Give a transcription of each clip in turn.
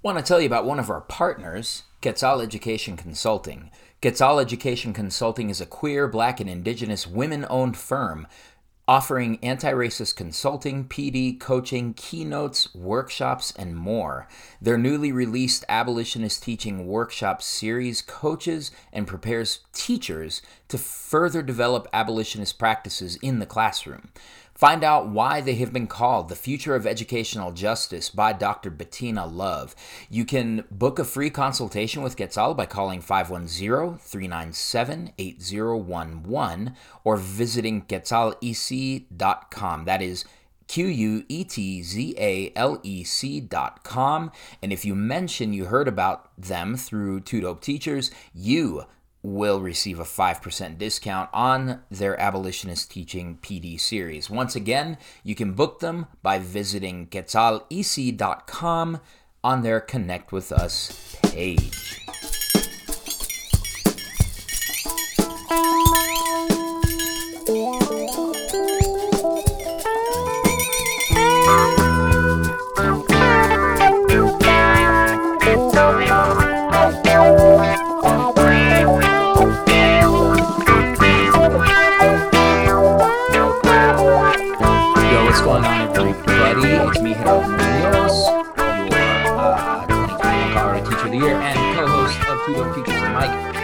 Want to tell you about one of our partners, Quetzal Education Consulting. Quetzal Education Consulting is a queer, black, and indigenous women owned firm offering anti racist consulting, PD, coaching, keynotes, workshops, and more. Their newly released Abolitionist Teaching Workshop series coaches and prepares teachers to further develop abolitionist practices in the classroom. Find out why they have been called the future of educational justice by Dr. Bettina Love. You can book a free consultation with Quetzal by calling 510-397-8011 or visiting quetzalec.com. That is Q U E T Z A L E C dot com. And if you mention you heard about them through Two Dope Teachers, you will receive a 5% discount on their abolitionist teaching PD series. Once again, you can book them by visiting quetzalec.com on their Connect with Us page.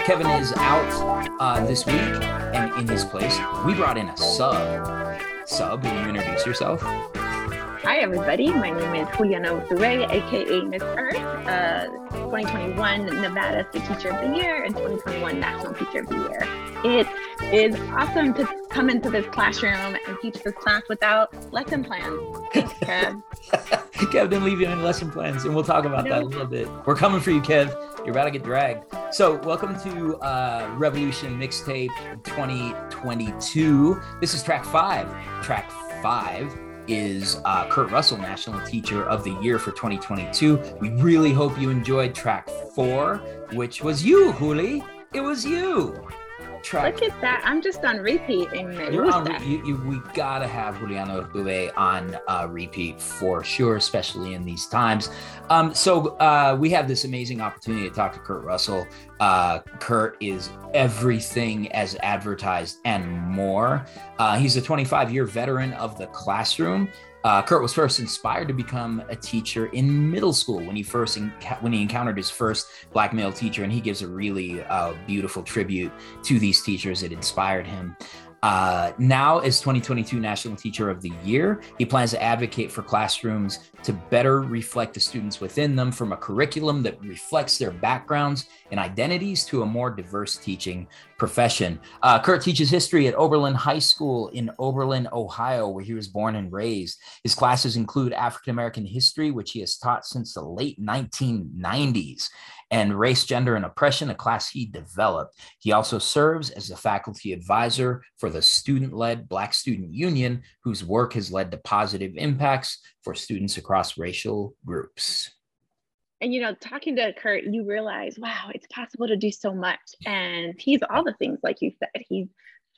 Kevin is out uh, this week, and in his place, we brought in a sub. Sub, will you introduce yourself? Hi, everybody. My name is Juliana Urtubey, aka Miss Earth, uh, 2021 Nevada State Teacher of the Year and 2021 National Teacher of the Year. It is awesome to come into this classroom and teach this class without lesson plans. Kev. Kev didn't leave you any lesson plans, and we'll talk about that a little bit. We're coming for you, Kev. You're about to get dragged. So, welcome to uh, Revolution Mixtape 2022. This is track five. Track five is uh, Kurt Russell, National Teacher of the Year for 2022. We really hope you enjoyed track four, which was you, Juli. It was you. Track Look at that. I'm just on repeat in on, you, you, we gotta have Juliana Urtubey on uh, repeat for sure, especially in these times. Um, so uh, we have this amazing opportunity to talk to Kurt Russell. Uh, Kurt is everything as advertised and more. Uh, he's a 25 year veteran of the classroom. Uh, Kurt was first inspired to become a teacher in middle school when he first when he encountered his first black male teacher, and he gives a really uh, beautiful tribute to these teachers. It inspired him. Uh, now, as 2022 National Teacher of the Year, he plans to advocate for classrooms to better reflect the students within them from a curriculum that reflects their backgrounds and identities to a more diverse teaching profession. Uh, Kurt teaches history at Oberlin High School in Oberlin, Ohio, where he was born and raised. His classes include African American history, which he has taught since the late 1990s, and race, gender, and oppression, a class he developed. He also serves as the faculty advisor for the student led Black Student Union, whose work has led to positive impacts for students across racial groups. And you know, talking to Kurt, you realize, wow, it's possible to do so much. And he's all the things, like you said. He's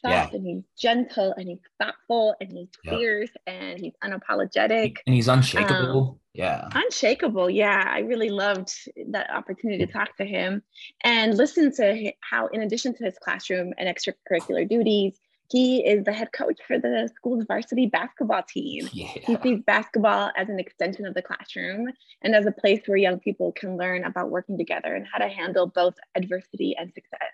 soft and he's gentle and he's thoughtful and he's Yep. fierce and he's unapologetic. And he's unshakable. Um, yeah. Unshakable. Yeah, I really loved that opportunity to talk to him and listen to how, in addition to his classroom and extracurricular duties, he is the head coach for the school's varsity basketball team. He sees basketball as an extension of the classroom and as a place where young people can learn about working together and how to handle both adversity and success.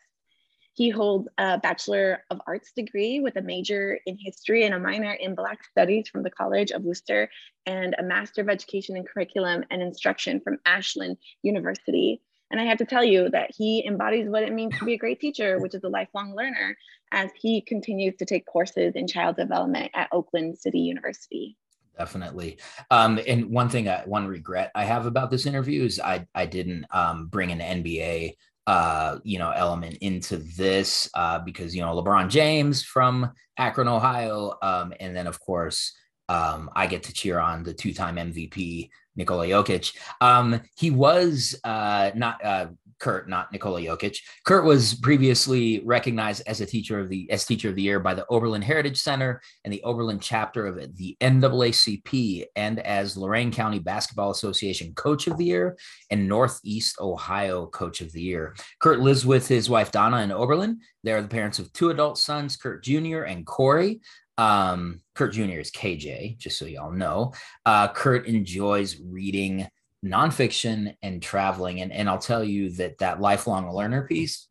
He holds a Bachelor of Arts degree with a major in history and a minor in Black Studies from the College of Wooster and a Master of Education in Curriculum and Instruction from Ashland University. And I have to tell you that he embodies what it means to be a great teacher, which is a lifelong learner, as he continues to take courses in child development at Oakland City University. definitely um and one thing I, one regret i have about this interview is i i didn't um bring an nba uh you know element into this uh because you know lebron james from akron ohio um and then of course um i get to cheer on the two-time mvp Nikola Jokic. Um, he was uh, not uh, Kurt, not Nikola Jokic. Kurt was previously recognized as a teacher of the as teacher of the year by the Oberlin Heritage Center and the Oberlin chapter of the NAACP, and as Lorain County Basketball Association Coach of the Year and Northeast Ohio Coach of the Year. Kurt lives with his wife Donna in Oberlin. They are the parents of two adult sons, Kurt Jr. and Corey. Um, Kurt Jr. is KJ, just so y'all know. Uh, Kurt enjoys reading nonfiction and traveling. And, and I'll tell you that that lifelong learner piece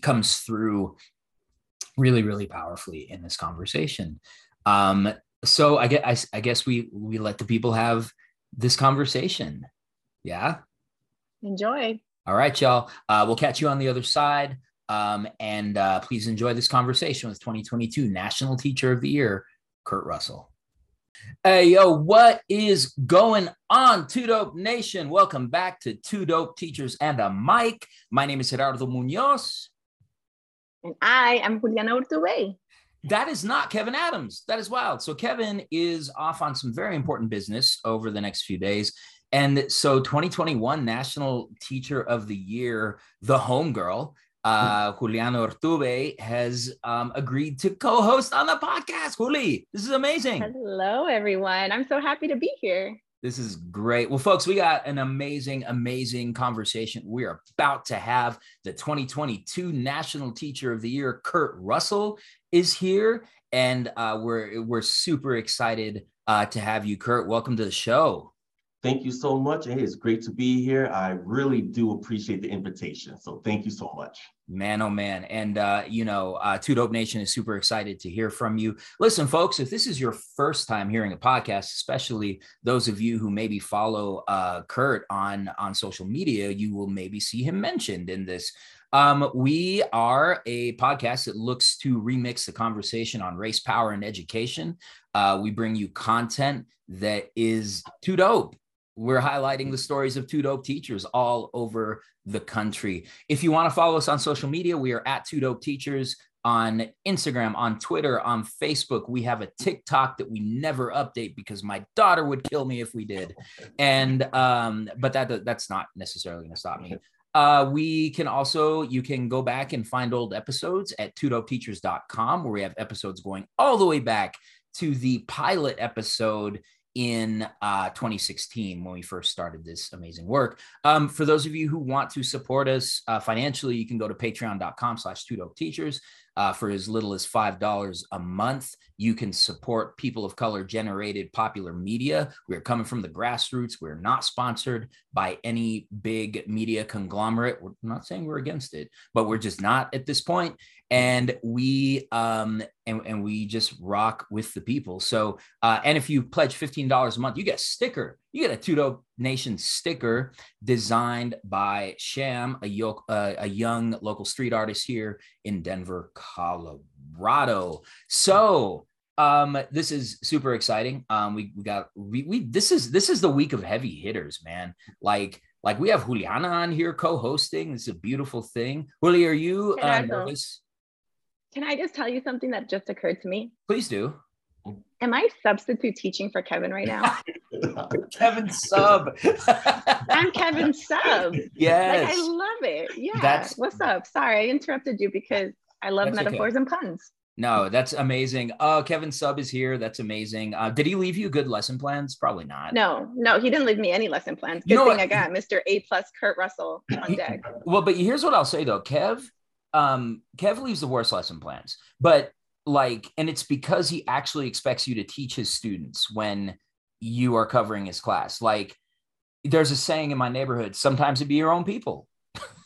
comes through really, really powerfully in this conversation. Um, so I guess, I, I guess we, we let the people have this conversation. Yeah. Enjoy. All right, y'all. Uh, we'll catch you on the other side. Um, and uh, please enjoy this conversation with 2022 National Teacher of the Year, Kurt Russell. Hey, yo, what is going on, Two Dope Nation? Welcome back to Two Dope Teachers and a Mic. My name is Gerardo Munoz. And I am Juliana Urtubey. That is not Kevin Adams. That is wild. So, Kevin is off on some very important business over the next few days. And so, 2021 National Teacher of the Year, the homegirl, uh, Juliana Urtubey has um, agreed to co-host on the podcast. Juli, this is amazing. Hello, everyone. I'm so happy to be here. This is great. Well, folks, we got an amazing, amazing conversation. We are about to have the 2022 National Teacher of the Year, Kurt Russell, is here, and uh, we're we're super excited uh, to have you, Kurt. Welcome to the show. Thank you so much. Hey, it's great to be here. I really do appreciate the invitation. So thank you so much. Man, oh man. And, uh, you know, uh, Two Dope Nation is super excited to hear from you. Listen, folks, if this is your first time hearing a podcast, especially those of you who maybe follow uh, Kurt on, on social media, you will maybe see him mentioned in this. Um, we are a podcast that looks to remix the conversation on race, power, and education. Uh, we bring you content that is too dope we're highlighting the stories of two dope teachers all over the country. If you want to follow us on social media, we are at two dope teachers on Instagram, on Twitter, on Facebook. We have a TikTok that we never update because my daughter would kill me if we did. And um, but that that's not necessarily going to stop me. Uh, we can also you can go back and find old episodes at twodopeteachers.com where we have episodes going all the way back to the pilot episode in uh, 2016 when we first started this amazing work. Um, for those of you who want to support us uh, financially, you can go to patreon.com slash teachers. Uh, for as little as $5 a month, you can support people of color generated popular media. We're coming from the grassroots. We're not sponsored by any big media conglomerate. We're not saying we're against it, but we're just not at this point and we um and, and we just rock with the people so uh and if you pledge $15 a month you get a sticker you get a dope nation sticker designed by sham a, yo- uh, a young local street artist here in denver colorado so um this is super exciting um we, we got we, we this is this is the week of heavy hitters man like like we have Juliana on here co-hosting. This is a beautiful thing. Juli, are you uh, nervous? Can I just tell you something that just occurred to me? Please do. Am I substitute teaching for Kevin right now? Kevin sub. I'm Kevin sub. Yes. Like I love it. Yeah. That's what's up. Sorry, I interrupted you because I love metaphors okay. and puns. No, that's amazing. Oh, Kevin Sub is here. That's amazing. Uh, did he leave you good lesson plans? Probably not. No, no, he didn't leave me any lesson plans. Good you know thing what? I got Mr. A plus Kurt Russell on deck. Well, but here's what I'll say though, Kev um, Kev leaves the worst lesson plans, but like, and it's because he actually expects you to teach his students when you are covering his class. Like, there's a saying in my neighborhood: sometimes it be your own people.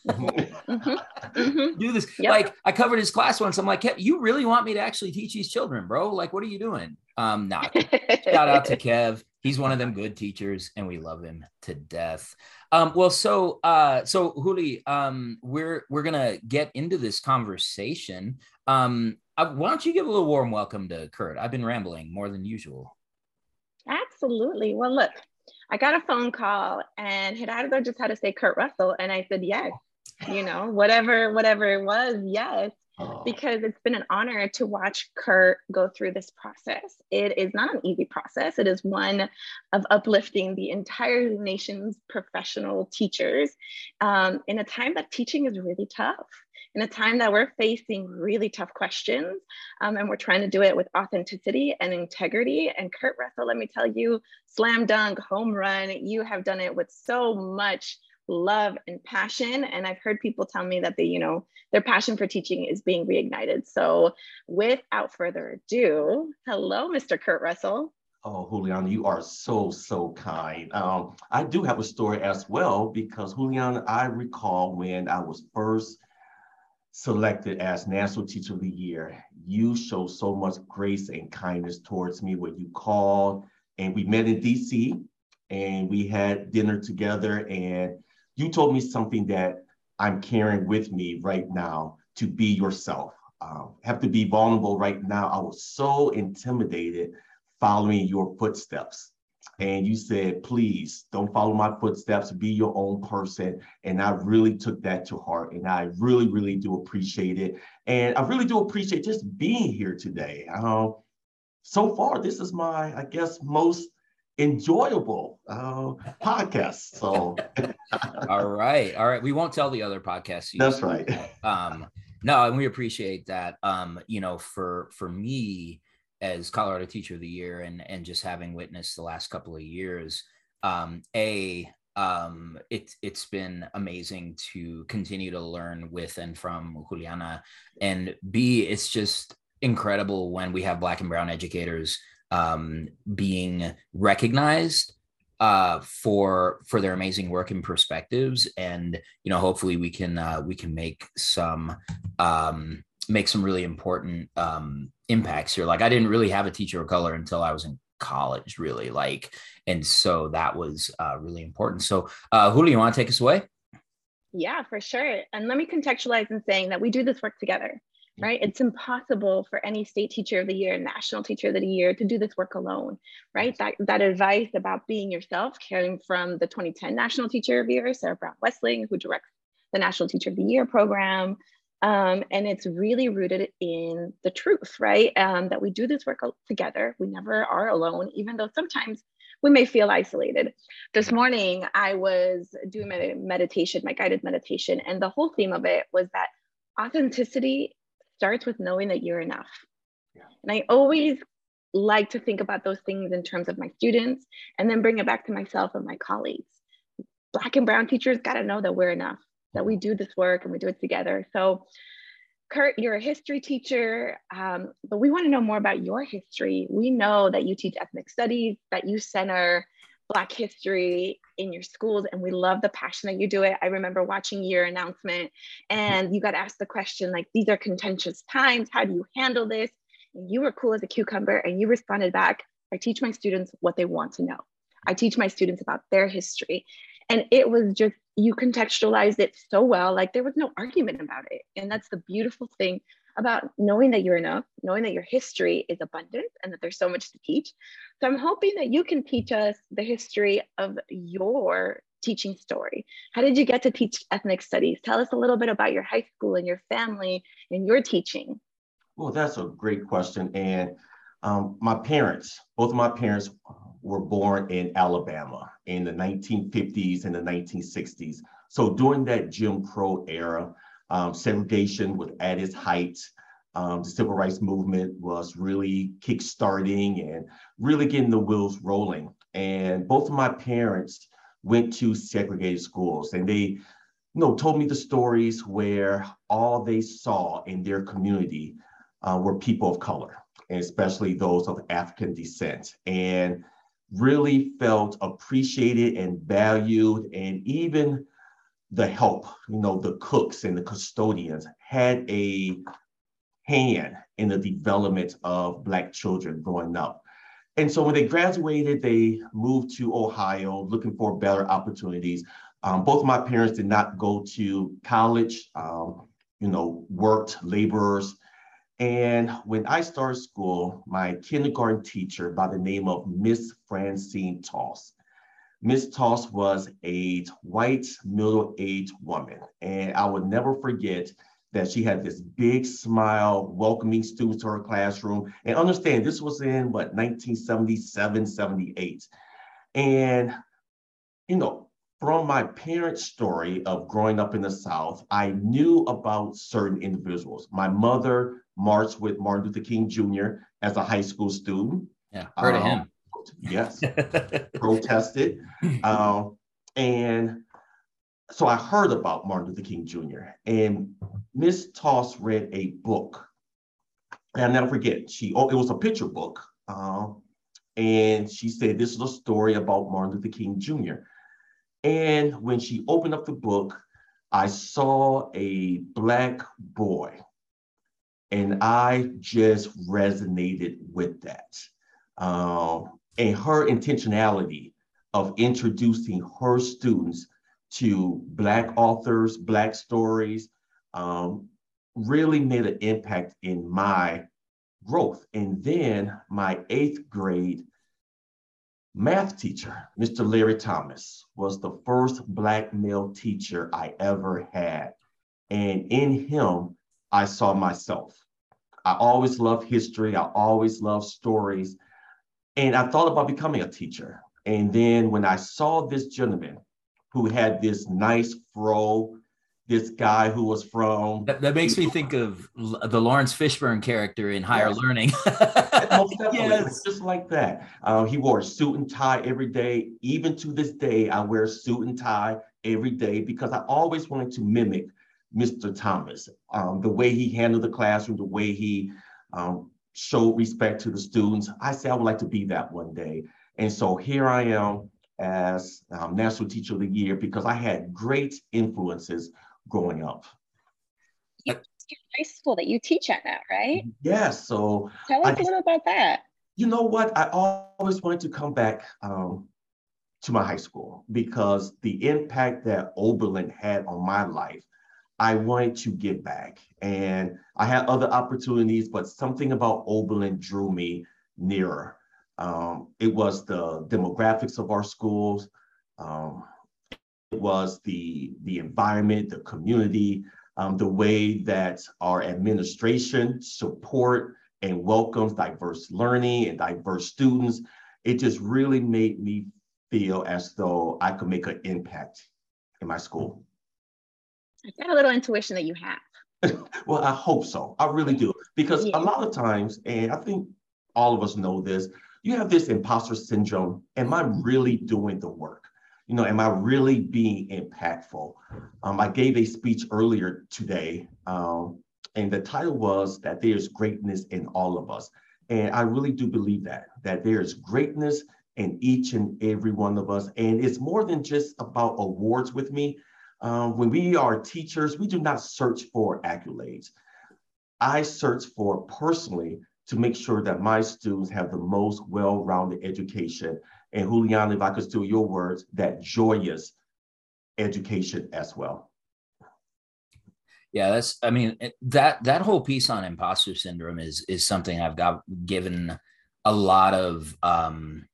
mm-hmm. Mm-hmm. Do this. Yep. Like, I covered his class once. I'm like, Kev, you really want me to actually teach these children, bro? Like, what are you doing? Um, not. Shout out to Kev. He's one of them good teachers, and we love him to death. Um, well, so uh, so Juli, um, we're we're gonna get into this conversation. Um, uh, why don't you give a little warm welcome to Kurt? I've been rambling more than usual. Absolutely. Well, look, I got a phone call, and Gerardo just had to say Kurt Russell, and I said yes. You know, whatever whatever it was, yes. Because it's been an honor to watch Kurt go through this process. It is not an easy process. It is one of uplifting the entire nation's professional teachers um, in a time that teaching is really tough in a time that we're facing really tough questions um, and we're trying to do it with authenticity and integrity. And Kurt Russell, let me tell you, slam dunk, home run, you have done it with so much love and passion. And I've heard people tell me that they, you know, their passion for teaching is being reignited. So without further ado, hello, Mr. Kurt Russell. Oh, Juliana, you are so, so kind. Um, I do have a story as well because Juliana, I recall when I was first selected as National Teacher of the Year, you showed so much grace and kindness towards me when you called and we met in DC and we had dinner together and you told me something that I'm carrying with me right now to be yourself. Um, have to be vulnerable right now. I was so intimidated following your footsteps and you said, please don't follow my footsteps, be your own person. And I really took that to heart. And I really, really do appreciate it. And I really do appreciate just being here today. Um, so far, this is my, I guess, most enjoyable uh, podcast. So, all right, all right. We won't tell the other podcasts. That's right. Um, no, and we appreciate that. Um, you know, for for me, as Colorado Teacher of the Year and and just having witnessed the last couple of years, um, a um, it, it's been amazing to continue to learn with and from Juliana, and B, it's just incredible when we have Black and Brown educators um, being recognized uh, for for their amazing work and perspectives, and you know, hopefully we can uh, we can make some um, make some really important um, impacts here. Like I didn't really have a teacher of color until I was in college, really. Like, and so that was uh, really important. So, uh, Julio, you want to take us away? Yeah, for sure. And let me contextualize in saying that we do this work together, right? It's impossible for any state teacher of the year, national teacher of the year to do this work alone, right? That, that advice about being yourself came from the 2010 National Teacher of the Year, Sarah Brown Wessling, who directs the National Teacher of the Year program. Um, and it's really rooted in the truth, right? Um, that we do this work together. We never are alone, even though sometimes we may feel isolated. This morning, I was doing my meditation, my guided meditation, and the whole theme of it was that authenticity starts with knowing that you're enough. Yeah. And I always like to think about those things in terms of my students and then bring it back to myself and my colleagues. Black and brown teachers got to know that we're enough that we do this work and we do it together. So, Kurt, you're a history teacher, um, but we want to know more about your history. We know that you teach ethnic studies, that you center Black history in your schools, and we love the passion that you do it. I remember watching your announcement, and you got asked the question like, "These are contentious times. How do you handle this?" And you were cool as a cucumber, and you responded back, "I teach my students what they want to know. I teach my students about their history." And it was just you contextualized it so well like there was no argument about it and that's the beautiful thing about knowing that you're enough knowing that your history is abundant and that there's so much to teach. So i'm hoping that you can teach us the history of your teaching story. How did you get to teach ethnic studies? Tell us a little bit about your high school and your family and your teaching. Well that's a great question. And um, my parents both of my parents were born in Alabama in the 1950s and the 1960s. So during that Jim Crow era, um, segregation was at its height. Um, the civil rights movement was really kickstarting and really getting the wheels rolling. And both of my parents went to segregated schools and they you know, told me the stories where all they saw in their community uh, were people of color, and especially those of African descent. And really felt appreciated and valued and even the help you know the cooks and the custodians had a hand in the development of black children growing up. And so when they graduated they moved to ohio looking for better opportunities. Um, both my parents did not go to college um, you know worked laborers. And when I started school, my kindergarten teacher by the name of Miss Francine Toss, Miss Toss was a white middle-aged woman. And I would never forget that she had this big smile, welcoming students to her classroom. And understand this was in what 1977, 78. And you know, from my parents' story of growing up in the South, I knew about certain individuals. My mother marched with Martin Luther King Jr. as a high school student. Yeah, heard um, of him. Yes, protested. Um, and so I heard about Martin Luther King Jr. and Miss Toss read a book. And I'll never forget, she oh, it was a picture book. Uh, and she said, This is a story about Martin Luther King Jr. And when she opened up the book, I saw a Black boy. And I just resonated with that. Uh, and her intentionality of introducing her students to Black authors, Black stories, um, really made an impact in my growth. And then my eighth grade math teacher, Mr. Larry Thomas, was the first Black male teacher I ever had. And in him, I saw myself. I always loved history, I always loved stories. And I thought about becoming a teacher. And then when I saw this gentleman who had this nice fro, this guy who was from. That, that makes me think of the Laurence Fishburne character in Higher yes. Learning. yes. just like that. Uh, he wore a suit and tie every day. Even to this day, I wear a suit and tie every day because I always wanted to mimic Mr. Thomas. Um, the way he handled the classroom, the way he um, showed respect to the students. I said I would like to be that one day. And so here I am as um, National Teacher of the Year because I had great influences growing up. You, high school that you teach at now, right? Yes. So tell us I, a little about that. You know what? I always wanted to come back um, to my high school because the impact that Oberlin had on my life, I wanted to give back. And I had other opportunities, but something about Oberlin drew me nearer. Um, it was the demographics of our schools. Um, it was the, the environment, the community, um, the way that our administration support and welcomes diverse learning and diverse students. It just really made me feel as though I could make an impact in my school. I've got a little intuition that you have. well, I hope so. I really do. Because yeah. a lot of times, and I think all of us know this, you have this imposter syndrome. Am I really doing the work? You know, am I really being impactful? Um, I gave a speech earlier today, um, and the title was that there's greatness in all of us. And I really do believe that, that there's greatness in each and every one of us. And it's more than just about awards with me. Um, when we are teachers, we do not search for accolades. I search for personally to make sure that my students have the most well-rounded education. And Juliana, if I could steal your words, that joyous education as well. Yeah, that's. I mean, that that whole piece on imposter syndrome is is something I've got given a lot of um,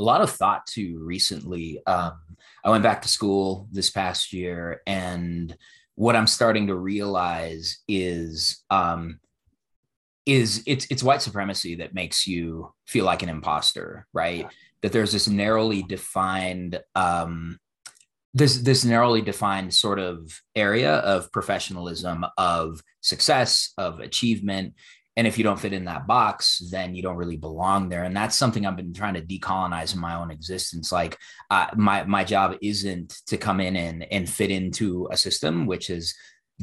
a lot of thought to recently. Um, I went back to school this past year, and what I'm starting to realize is um, is it's it's white supremacy that makes you feel like an imposter, right? That there's this narrowly defined um, this this narrowly defined sort of area of professionalism, of success, of achievement. And if you don't fit in that box, then you don't really belong there. And that's something I've been trying to decolonize in my own existence. Like uh, my my job isn't to come in and and fit into a system which has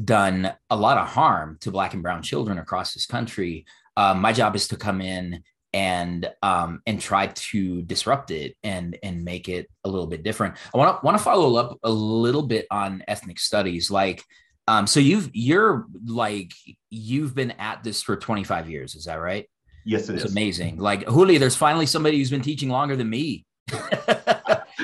done a lot of harm to black and brown children across this country um, my job is to come in and um, and try to disrupt it and and make it a little bit different i want to want to follow up a little bit on ethnic studies like um, so you've you're like you've been at this for 25 years is that right yes it it's is. amazing like Juli, there's finally somebody who's been teaching longer than me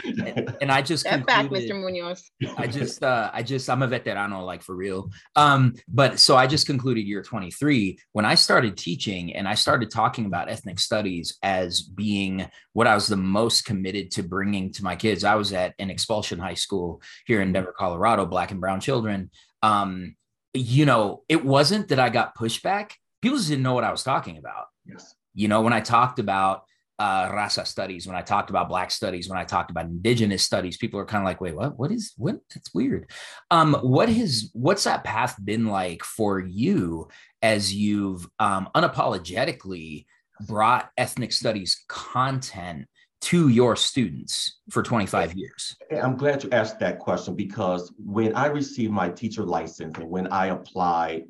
and, and, I just Step back, Mr. Munoz. I just, uh, I just, I'm a veterano, like for real. Um, but so I just concluded year 23 when I started teaching and I started talking about ethnic studies as being what I was the most committed to bringing to my kids. I was at an expulsion high school here in Denver, Colorado, black and brown children. Um, you know, it wasn't that I got pushback. People just didn't know what I was talking about. Yes. You know, when I talked about uh, Raza studies, when I talked about Black studies, when I talked about Indigenous studies, people are kind of like, "Wait, what? What is what? It's weird." Um, what has what's that path been like for you as you've um, unapologetically brought ethnic studies content to your students for 25 years? I'm glad you asked that question because when I received my teacher license and when I applied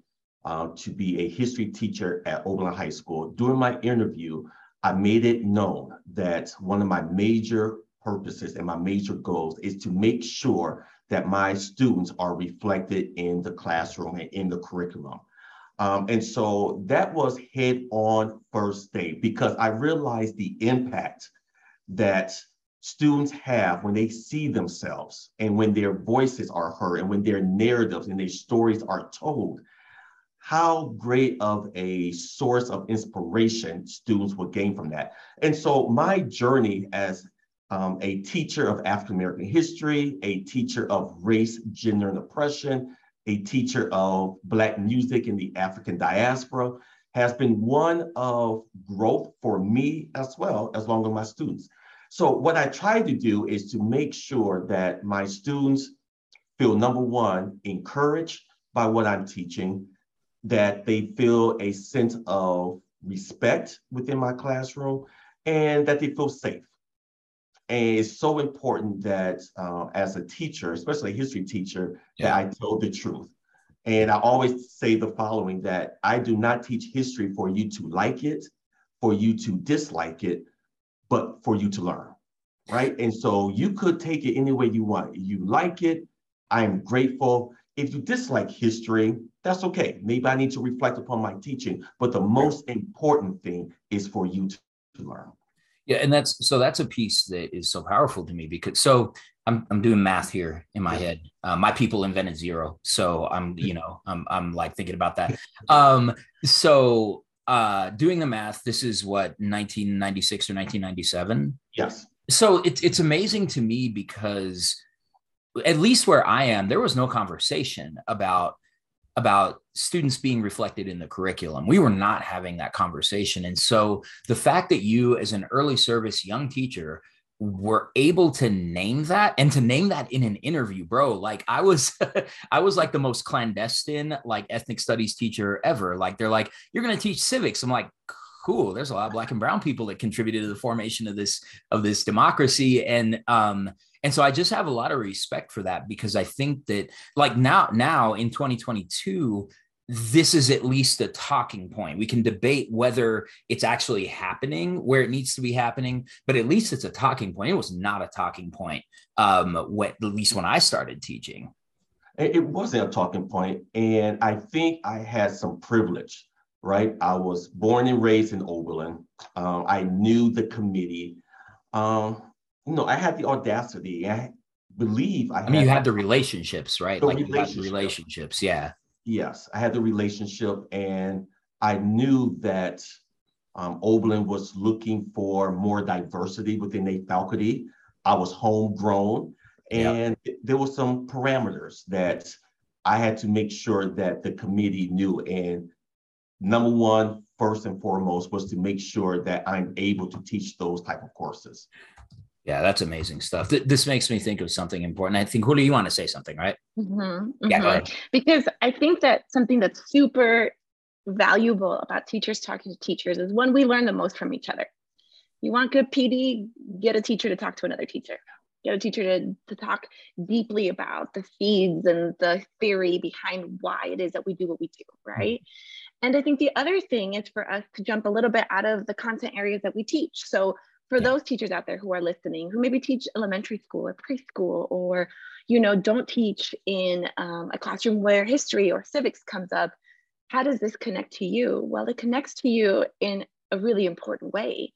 uh, to be a history teacher at Oberlin High School, during my interview, I made it known that one of my major purposes and my major goals is to make sure that my students are reflected in the classroom and in the curriculum. Um, and so that was head on first day because I realized the impact that students have when they see themselves and when their voices are heard and when their narratives and their stories are told how great of a source of inspiration students will gain from that. And so my journey as um, a teacher of African American history, a teacher of race, gender, and oppression, a teacher of Black music in the African diaspora, has been one of growth for me as well, as long as my students. So what I try to do is to make sure that my students feel number one, encouraged by what I'm teaching, that they feel a sense of respect within my classroom and that they feel safe. And it's so important that uh, as a teacher, especially a history teacher, yeah. that I tell the truth. And I always say the following that I do not teach history for you to like it, for you to dislike it, but for you to learn. Right. And so you could take it any way you want. You like it, I'm grateful. If you dislike history, that's okay. Maybe I need to reflect upon my teaching, but the most important thing is for you to, to learn. Yeah, and that's so that's a piece that is so powerful to me because so I'm I'm doing math here in my head. Uh, my people invented zero, so I'm you know I'm I'm like thinking about that. Um, so uh, doing the math, this is what 1996 or 1997. Yes. So it's it's amazing to me because at least where I am, there was no conversation about about students being reflected in the curriculum. We were not having that conversation. And so the fact that you, as an early service young teacher, were able to name that and to name that in an interview bro like i was i was like the most clandestine like ethnic studies teacher ever like they're like you're going to teach civics i'm like cool there's a lot of black and brown people that contributed to the formation of this of this democracy and um and so I just have a lot of respect for that because I think that like now now in 2022 this is at least a talking point. We can debate whether it's actually happening where it needs to be happening, but at least it's a talking point. It was not a talking point, um, when, at least when I started teaching. It wasn't a talking point, and I think I had some privilege. Right, I was born and raised in Oberlin. Um, I knew the committee. Um, you know, I had the audacity. I believe I. I mean, you had the relationships, right? Like relationship. relationships, yeah. Yes, I had the relationship, and I knew that um, Oberlin was looking for more diversity within their faculty. I was homegrown, and yep. there were some parameters that I had to make sure that the committee knew. And number one, first and foremost, was to make sure that I'm able to teach those type of courses. Yeah, that's amazing stuff. Th- this makes me think of something important. I think, Julio, you want to say something, right? Mm-hmm, yeah, mm-hmm. Because I think that something that's super valuable about teachers talking to teachers is when we learn the most from each other. You want good PD, get a teacher to talk to another teacher. Get a teacher to, to talk deeply about the seeds and the theory behind why it is that we do what we do, right? Mm-hmm. And I think the other thing is for us to jump a little bit out of the content areas that we teach. So for yeah. those teachers out there who are listening who maybe teach elementary school or preschool or you know don't teach in um, a classroom where history or civics comes up how does this connect to you well it connects to you in a really important way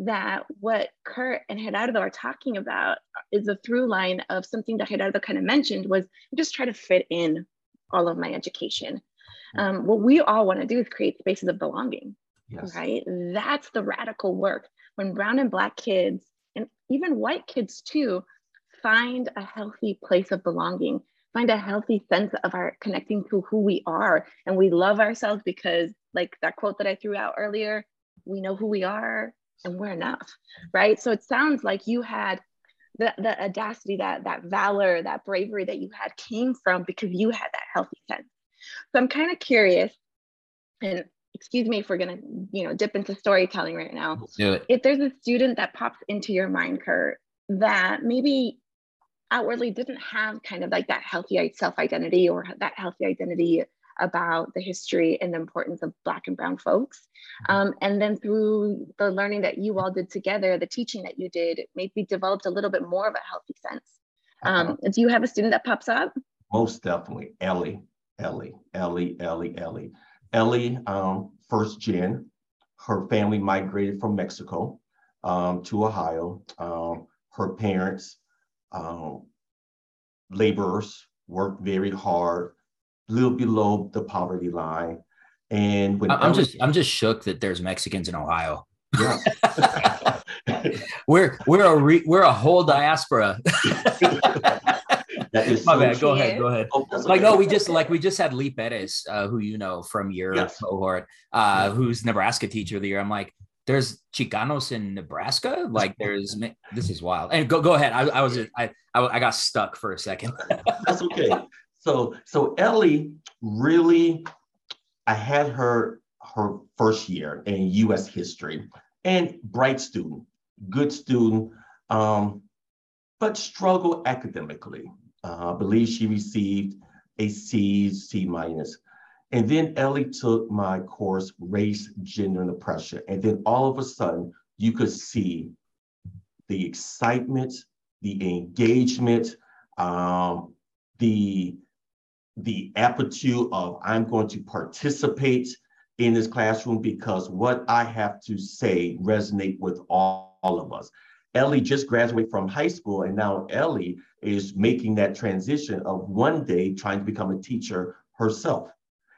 that what Kurt and Gerardo are talking about is a through line of something that Gerardo kind of mentioned was just try to fit in all of my education. Um, what we all want to do is create spaces of belonging, yes. right? That's the radical work when brown and black kids and even white kids too find a healthy place of belonging find a healthy sense of our connecting to who we are and we love ourselves because like that quote that i threw out earlier we know who we are and we're enough right so it sounds like you had the, the audacity that that valor that bravery that you had came from because you had that healthy sense so i'm kind of curious and excuse me if we're going to you know dip into storytelling right now if there's a student that pops into your mind kurt that maybe outwardly didn't have kind of like that healthy self identity or that healthy identity about the history and the importance of Black and Brown folks. Mm-hmm. Um, and then through the learning that you all did together, the teaching that you did, maybe developed a little bit more of a healthy sense. Um, uh-huh. Do you have a student that pops up? Most definitely, Ellie, Ellie, Ellie, Ellie, Ellie. Ellie, um, first gen, her family migrated from Mexico um, to Ohio. Um, her parents um, laborers, worked very hard, little below the poverty line. And when I'm just I'm just shook that there's Mexicans in Ohio. Yeah. we're we're a re, we're a whole diaspora. that is My so bad. True. Go ahead. Go ahead. Oh, like no, we just like we just had Lee Perez, uh, who you know from your yes. cohort, uh, yeah. who's Nebraska teacher of the year. I'm like, there's Chicanos in Nebraska. Like there's this is wild. And go go ahead. I, I was I, I I got stuck for a second. That's okay. So so Ellie really, I had her her first year in U.S. history and bright student, good student, um, but struggled academically. Uh, I believe she received a C, C minus. And then Ellie took my course, Race, Gender, and Oppression. And then all of a sudden, you could see the excitement, the engagement, um, the, the aptitude of I'm going to participate in this classroom because what I have to say resonate with all, all of us. Ellie just graduated from high school, and now Ellie is making that transition of one day trying to become a teacher herself.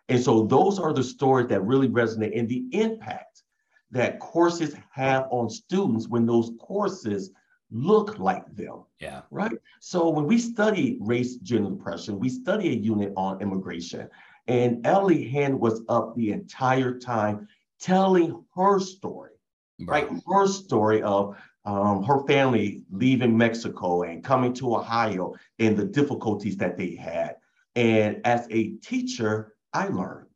And so those are the stories that really resonate and the impact that courses have on students when those courses look like them. Yeah. Right. So when we study race, gender, oppression, we study a unit on immigration. And Ellie Hand was up the entire time telling her story, right? right? Her story of um, her family leaving Mexico and coming to Ohio and the difficulties that they had. And as a teacher, I learn.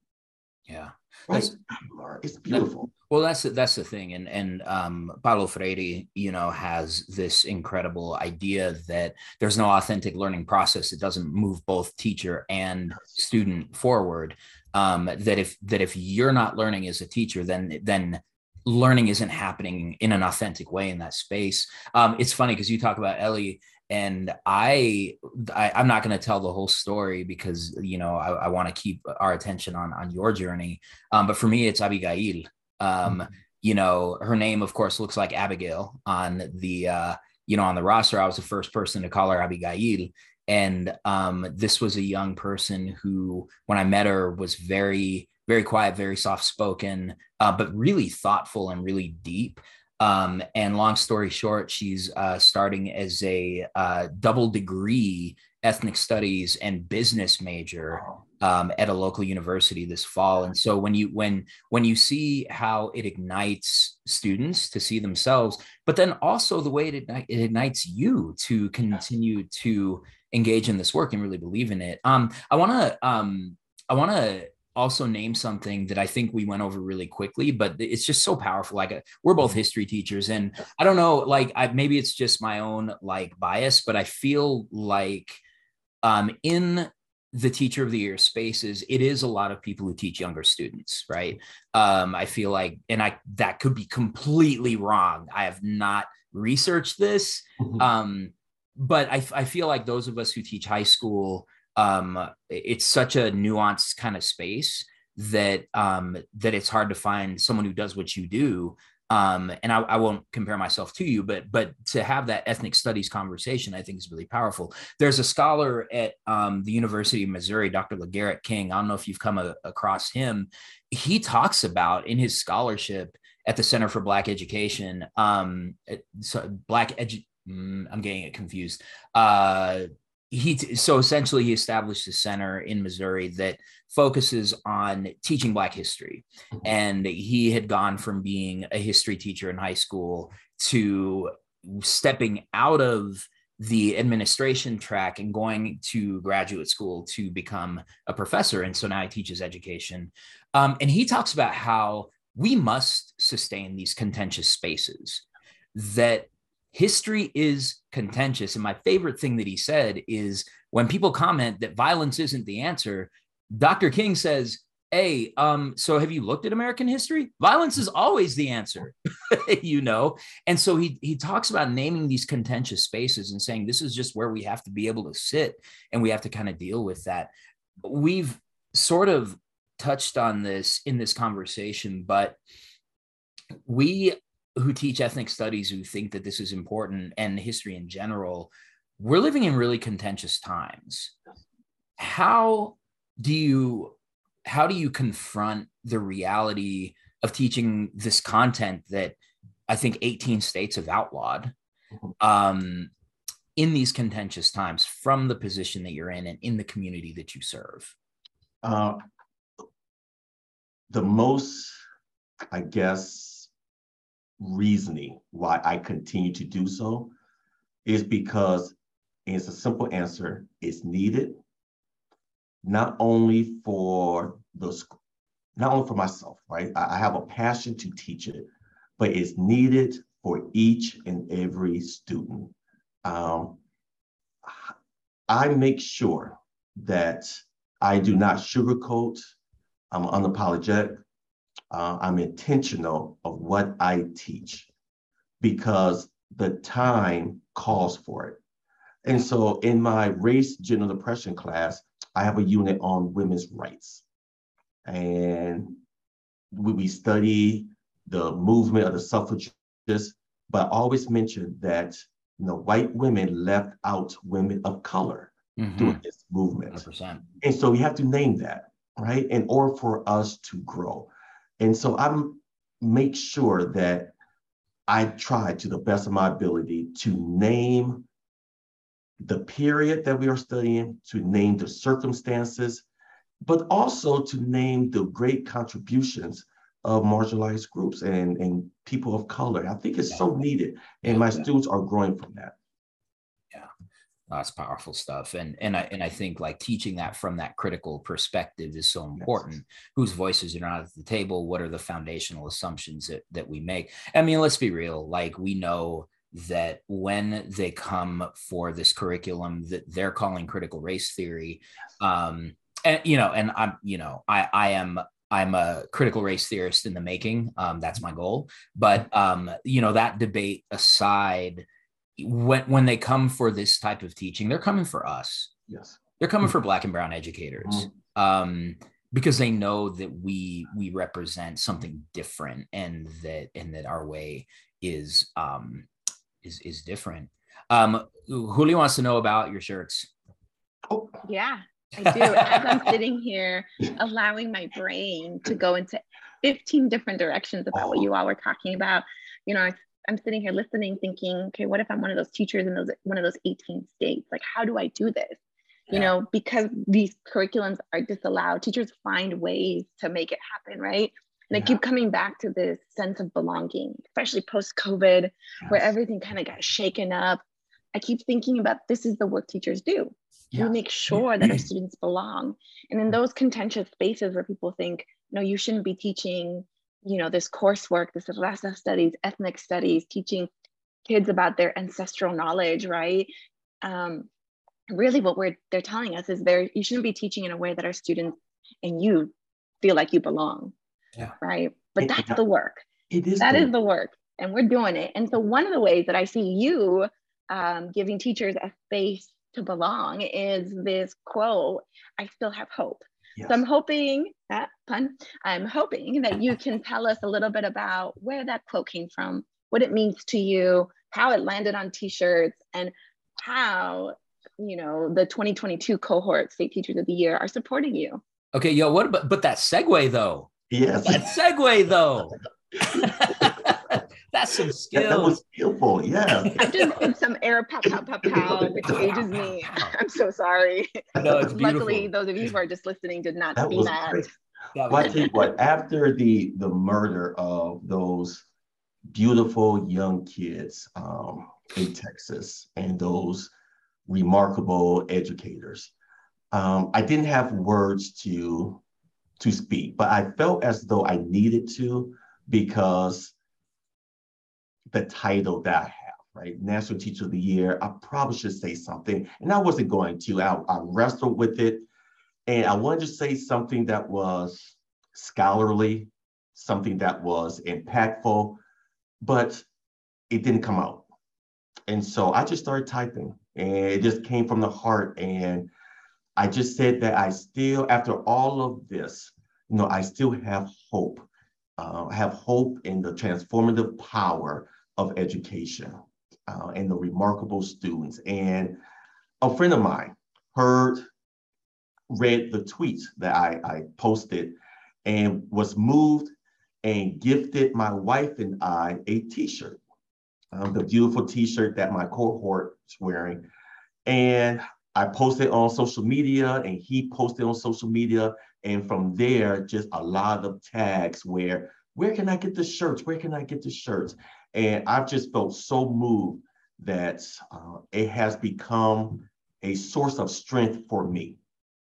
Yeah. Right? It's beautiful. Well, that's the, that's the thing, and and um, Paulo Freire, you know, has this incredible idea that there's no authentic learning process that doesn't move both teacher and student forward. Um, that if that if you're not learning as a teacher, then then learning isn't happening in an authentic way in that space. Um, it's funny because you talk about Ellie and I, I am not going to tell the whole story because you know I, I want to keep our attention on on your journey. Um, but for me, it's Abigail. Um, mm-hmm. you know, her name, of course, looks like Abigail on the uh, you know on the roster. I was the first person to call her Abigail, and um, this was a young person who, when I met her, was very very quiet, very soft spoken, uh, but really thoughtful and really deep. Um, and long story short, she's uh, starting as a uh, double degree ethnic studies and business major um, at a local university this fall. And so when you when when you see how it ignites students to see themselves, but then also the way it, it ignites you to continue to engage in this work and really believe in it. Um, I want to um, I want to also name something that I think we went over really quickly, but it's just so powerful. Like uh, we're both mm-hmm. history teachers, and I don't know, like I, maybe it's just my own like bias, but I feel like um, in the teacher of the year spaces, it is a lot of people who teach younger students, right? Um, I feel like, and I that could be completely wrong. I have not researched this, mm-hmm. um, but I, I feel like those of us who teach high school um, it's such a nuanced kind of space that um, that it's hard to find someone who does what you do. Um, and I, I, won't compare myself to you, but but to have that ethnic studies conversation, I think is really powerful. There's a scholar at um, the University of Missouri, Dr. LaGarrett King. I don't know if you've come a, across him. He talks about in his scholarship at the Center for Black Education, um, so Black Edu- mm, I'm getting it confused. Uh, he so essentially he established a center in Missouri that focuses on teaching Black history, mm-hmm. and he had gone from being a history teacher in high school to stepping out of the administration track and going to graduate school to become a professor. And so now he teaches education. Um, and he talks about how we must sustain these contentious spaces, that history is contentious. And my favorite thing that he said is when people comment that violence isn't the answer, Dr. King says, Hey, um, so have you looked at American history? Violence is always the answer, you know. And so he he talks about naming these contentious spaces and saying this is just where we have to be able to sit and we have to kind of deal with that. We've sort of touched on this in this conversation, but we who teach ethnic studies who think that this is important and history in general, we're living in really contentious times. How do you how do you confront the reality of teaching this content that I think 18 states have outlawed mm-hmm. um, in these contentious times from the position that you're in and in the community that you serve? Uh, the most, I guess, reasoning why I continue to do so is because it's a simple answer it's needed not only for the school, not only for myself right I, I have a passion to teach it but it's needed for each and every student um, i make sure that i do not sugarcoat I'm unapologetic. Uh, I'm intentional of what I teach because the time calls for it. And so in my race gender depression class, I have a unit on women's rights. And we, we study the movement of the suffragists, but I always mention that you know, white women left out women of color mm-hmm. during this movement. 100%. And so we have to name that right? In order for us to grow. And so I'm make sure that I try to the best of my ability to name the period that we are studying, to name the circumstances, but also to name the great contributions of marginalized groups and, and people of color. I think it's so needed, and my students are growing from that. That's powerful stuff. And and I and I think like teaching that from that critical perspective is so important. Yes. Whose voices are not at the table? What are the foundational assumptions that, that we make? I mean, let's be real. Like we know that when they come for this curriculum that they're calling critical race theory, um, and you know, and I'm, you know, I I am I'm a critical race theorist in the making. Um, that's my goal. But um, you know, that debate aside, when when they come for this type of teaching, they're coming for us. Yes, they're coming for Black and Brown educators. Mm-hmm. Um, because they know that we we represent something different and that and that our way is um is is different um julio wants to know about your shirts oh yeah i do as i'm sitting here allowing my brain to go into 15 different directions about what you all were talking about you know i I'm sitting here listening, thinking, okay, what if I'm one of those teachers in those one of those 18 states? Like, how do I do this? Yeah. You know, because these curriculums are disallowed, teachers find ways to make it happen, right? And yeah. I keep coming back to this sense of belonging, especially post COVID, yes. where everything kind of got shaken up. I keep thinking about this is the work teachers do. Yeah. We make sure that our students belong. And in those contentious spaces where people think, no, you shouldn't be teaching you know, this coursework, this Raza studies, ethnic studies, teaching kids about their ancestral knowledge, right? Um, really what we're they're telling us is there you shouldn't be teaching in a way that our students and you feel like you belong. Yeah. Right. But it, that's it, the work. It is that the, is the work. And we're doing it. And so one of the ways that I see you um, giving teachers a space to belong is this quote, I still have hope. Yes. So I'm hoping that pun, I'm hoping that you can tell us a little bit about where that quote came from, what it means to you, how it landed on t-shirts, and how you know the 2022 cohort state teachers of the year are supporting you. Okay, yo, what about but that segue though? Yes. That segue though. That's some skill. That, that, was skillful. Yeah. I just did some air pow pow pow pow, which ages me. I'm so sorry. No, it's beautiful. Luckily, those of you who are just listening did not that see that. Great. Well, I tell you what, after the the murder of those beautiful young kids um, in Texas and those remarkable educators, um, I didn't have words to to speak, but I felt as though I needed to because the title that I have, right? National Teacher of the Year, I probably should say something. And I wasn't going to. I, I wrestled with it. And I wanted to say something that was scholarly, something that was impactful, but it didn't come out. And so I just started typing and it just came from the heart. And I just said that I still, after all of this, you know, I still have hope. Uh, I have hope in the transformative power of education uh, and the remarkable students. And a friend of mine heard, read the tweets that I, I posted and was moved and gifted my wife and I a t-shirt, um, the beautiful t-shirt that my cohort is wearing. And I posted on social media and he posted on social media. And from there, just a lot of tags where, where can I get the shirts? Where can I get the shirts? And I've just felt so moved that uh, it has become a source of strength for me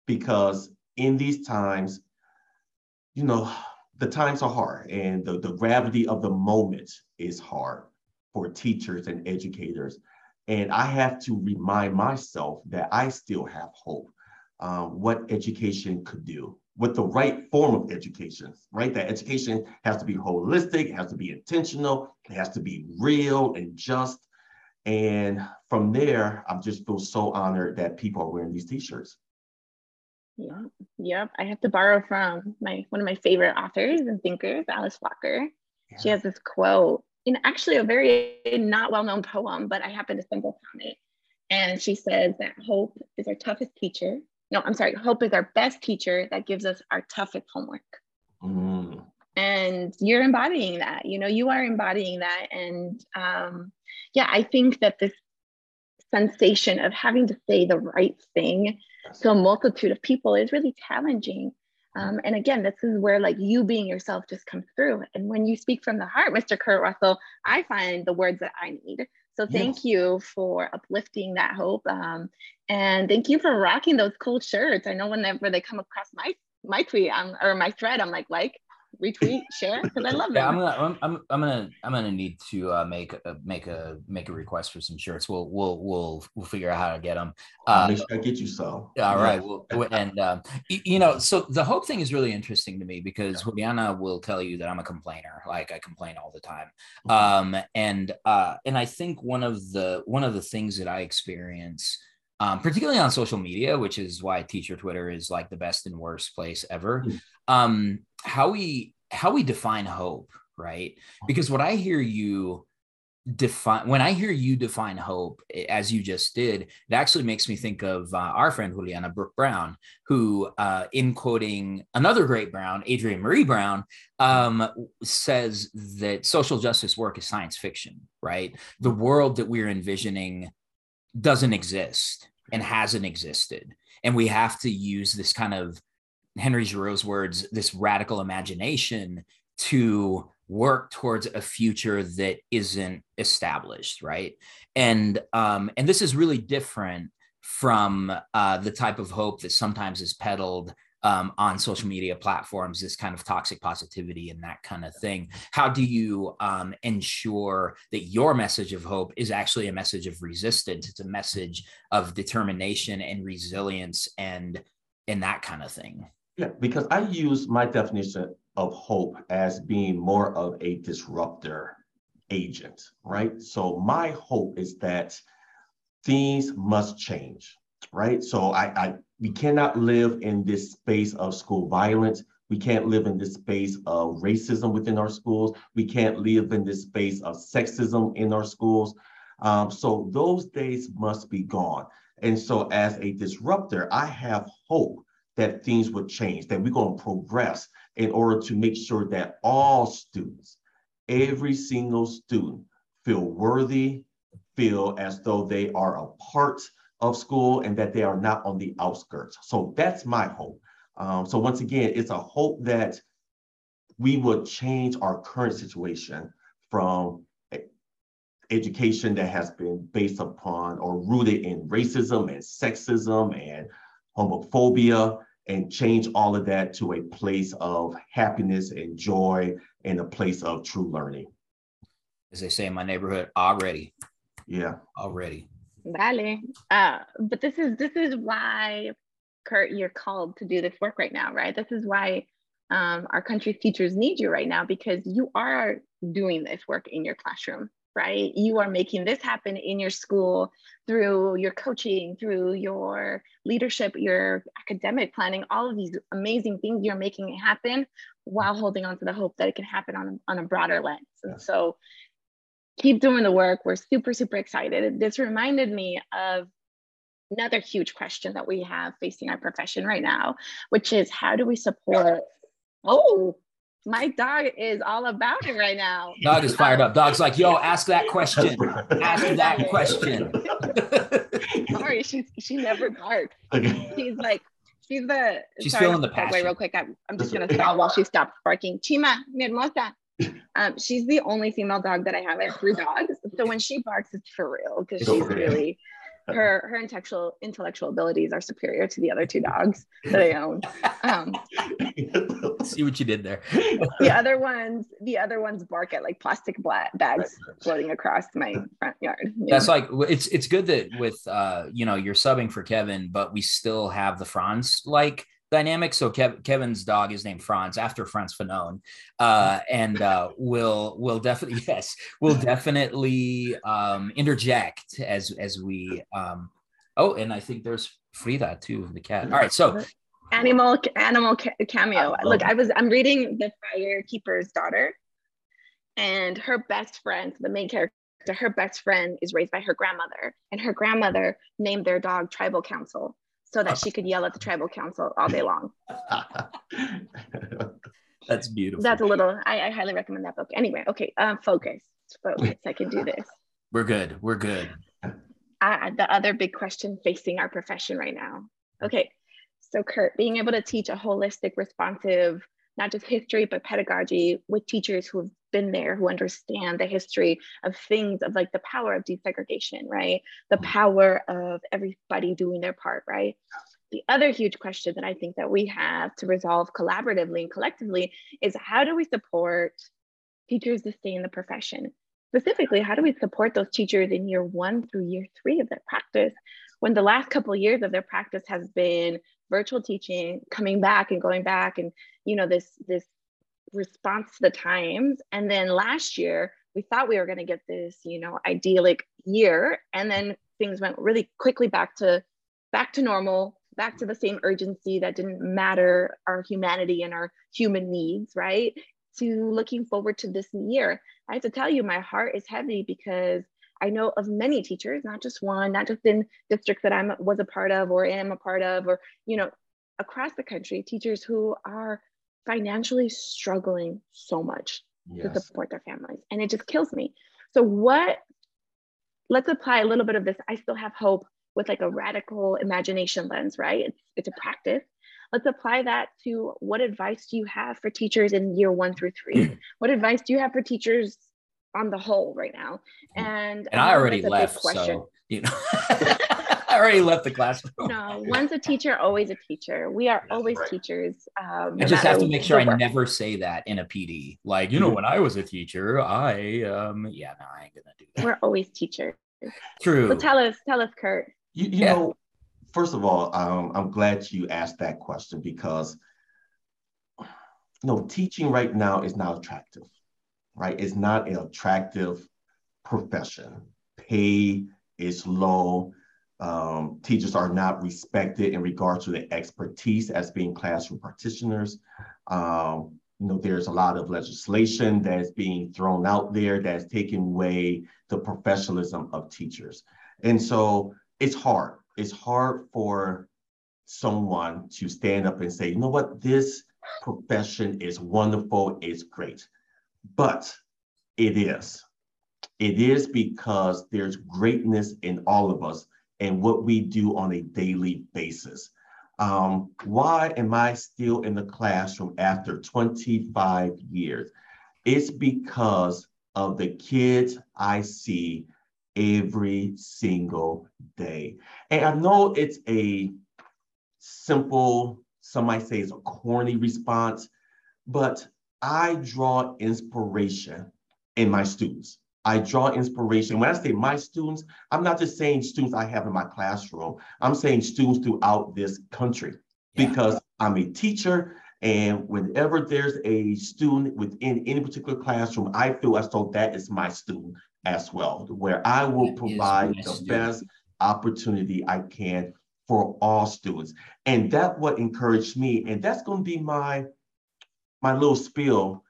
because in these times, you know, the times are hard and the, the gravity of the moment is hard for teachers and educators. And I have to remind myself that I still have hope, um, what education could do with the right form of education, right? That education has to be holistic, it has to be intentional, it has to be real and just. And from there, I just feel so honored that people are wearing these t-shirts. Yeah, yep. I have to borrow from my one of my favorite authors and thinkers, Alice Walker. Yeah. She has this quote in actually a very not well-known poem, but I happen to stumble upon it. And she says that hope is our toughest teacher no, I'm sorry, hope is our best teacher that gives us our toughest homework. Mm. And you're embodying that, you know, you are embodying that. And um, yeah, I think that this sensation of having to say the right thing to a multitude of people is really challenging. Um, and again, this is where like you being yourself just comes through. And when you speak from the heart, Mr. Kurt Russell, I find the words that I need. So thank yes. you for uplifting that hope. Um, and thank you for rocking those cool shirts. I know whenever they come across my my tweet um, or my thread, I'm like, like, retweet, share, because I love them. Yeah, I'm gonna, I'm, I'm, I'm gonna, I'm gonna need to uh, make a, make a, make a request for some shirts. We'll, we'll, we'll, we'll figure out how to get them. Uh, make sure I get you some. All yeah. right. Well, and um, you know, so the hope thing is really interesting to me because Juliana will tell you that I'm a complainer. Like I complain all the time. Mm-hmm. Um, and uh, and I think one of the one of the things that I experience. Um, particularly on social media, which is why teacher Twitter is like the best and worst place ever. Mm-hmm. Um, how we how we define hope, right? Because what I hear you define when I hear you define hope as you just did, it actually makes me think of uh, our friend Juliana Brooke Brown, who, uh, in quoting another great Brown, Adrienne Maree Brown, um, says that social justice work is science fiction, right? The world that we're envisioning doesn't exist and hasn't existed. And we have to use this kind of Henry Giroux's words, this radical imagination to work towards a future that isn't established, right? And um, and this is really different from uh, the type of hope that sometimes is peddled um, on social media platforms, this kind of toxic positivity and that kind of thing. How do you um, ensure that your message of hope is actually a message of resistance? It's a message of determination and resilience and and that kind of thing. Yeah, because I use my definition of hope as being more of a disruptor agent, right? So my hope is that things must change, right? So I, I we cannot live in this space of school violence. We can't live in this space of racism within our schools. We can't live in this space of sexism in our schools. Um, so those days must be gone. And so as a disruptor, I have hope that things would change, that we're going to progress in order to make sure that all students every single student feel worthy, feel as though they are a part of school and that they are not on the outskirts. So that's my hope. Um, so once again, it's a hope that we would change our current situation from education that has been based upon or rooted in racism and sexism and homophobia and change all of that to a place of happiness and joy and a place of true learning. As they say in my neighborhood, already. Yeah. Already. Vale. Uh, but this is this is why, Kurt, you're called to do this work right now, right? This is why um, our country's teachers need you right now because you are doing this work in your classroom right? You are making this happen in your school through your coaching, through your leadership, your academic planning, all of these amazing things you're making it happen while holding on to the hope that it can happen on, on a broader lens. And so keep doing the work. We're super, super excited. This reminded me of another huge question that we have facing our profession right now, which is how do we support? Oh, my dog is all about it right now. Dog is fired up. Dog's like, yo, ask that question. ask that question. Sorry, she she never barks. She's like, she's the she's sorry, feeling the passion. Wait, real quick. I'm, I'm just gonna stop while she stops barking. Chima, mi hermosa. Um, she's the only female dog that I have. I have three dogs. So when she barks, it's for real because she's really her her intellectual intellectual abilities are superior to the other two dogs that I own. Um, See what you did there. the other ones, the other ones bark at like plastic bags floating across my front yard. That's like it's it's good that with uh you know you're subbing for Kevin, but we still have the Franz like dynamic. So Kev, Kevin's dog is named Franz after Frantz Fanon, uh, and uh, will will definitely yes, will definitely um, interject as as we. Um, oh, and I think there's Frida too, the cat. All right, so animal animal cameo. Look, I was I'm reading the Firekeeper's daughter, and her best friend, the main character. Her best friend is raised by her grandmother, and her grandmother named their dog Tribal Council so that she could yell at the tribal council all day long. That's beautiful. That's a little, I, I highly recommend that book. Anyway, okay, um, focus, focus. I can do this. We're good. We're good. Uh, the other big question facing our profession right now. Okay, so Kurt, being able to teach a holistic, responsive, not just history, but pedagogy with teachers who have been there, who understand the history of things, of like the power of desegregation, right? The mm. power of everybody doing their part, right? The other huge question that I think that we have to resolve collaboratively and collectively is how do we support teachers to stay in the profession? Specifically, how do we support those teachers in year one through year three of their practice when the last couple of years of their practice has been virtual teaching, coming back and going back and you know this this response to the times. And then last year we thought we were going to get this you know idyllic year. And then things went really quickly back to back to normal back to the same urgency that didn't matter our humanity and our human needs right? To looking forward to this year. I have to tell you my heart is heavy because i know of many teachers not just one not just in districts that I'm was a part of or am a part of or you know across the country teachers who are financially struggling so much yes. to support their families. And it just kills me. So, what, let's apply a little bit of this. I still have hope with like a radical imagination lens, right? It's, it's a practice. Let's apply that to what advice do you have for teachers in year one through three? what advice do you have for teachers on the whole right now? And, and I already left, so you know. I already left the classroom. No, once a teacher, always a teacher. We are always right. teachers. Um, I just have to make sure I never say that in a PD. Like, you know, when I was a teacher, I, um, yeah, no, I ain't gonna do that. We're always teachers. True. So tell us, tell us, Kurt. You, you yeah. know, first of all, um, I'm glad you asked that question because, you know, teaching right now is not attractive, right? It's not an attractive profession. Pay is low um, teachers are not respected in regard to the expertise as being classroom practitioners. Um, you know, there's a lot of legislation that's being thrown out there that's taking away the professionalism of teachers. And so it's hard. It's hard for someone to stand up and say, you know what, this profession is wonderful, it's great. But It is. It is because there's greatness in all of us and what we do on a daily basis. Um, why am I still in the classroom after 25 years? It's because of the kids I see every single day. And I know it's a simple, some might say it's a corny response, but I draw inspiration in my students. I draw inspiration. When I say my students, I'm not just saying students I have in my classroom. I'm saying students throughout this country yeah. because I'm a teacher. And whenever there's a student within any particular classroom, I feel as though that is my student as well, where I will provide the student. best opportunity I can for all students. And that what encouraged me. And that's going to be my my little spiel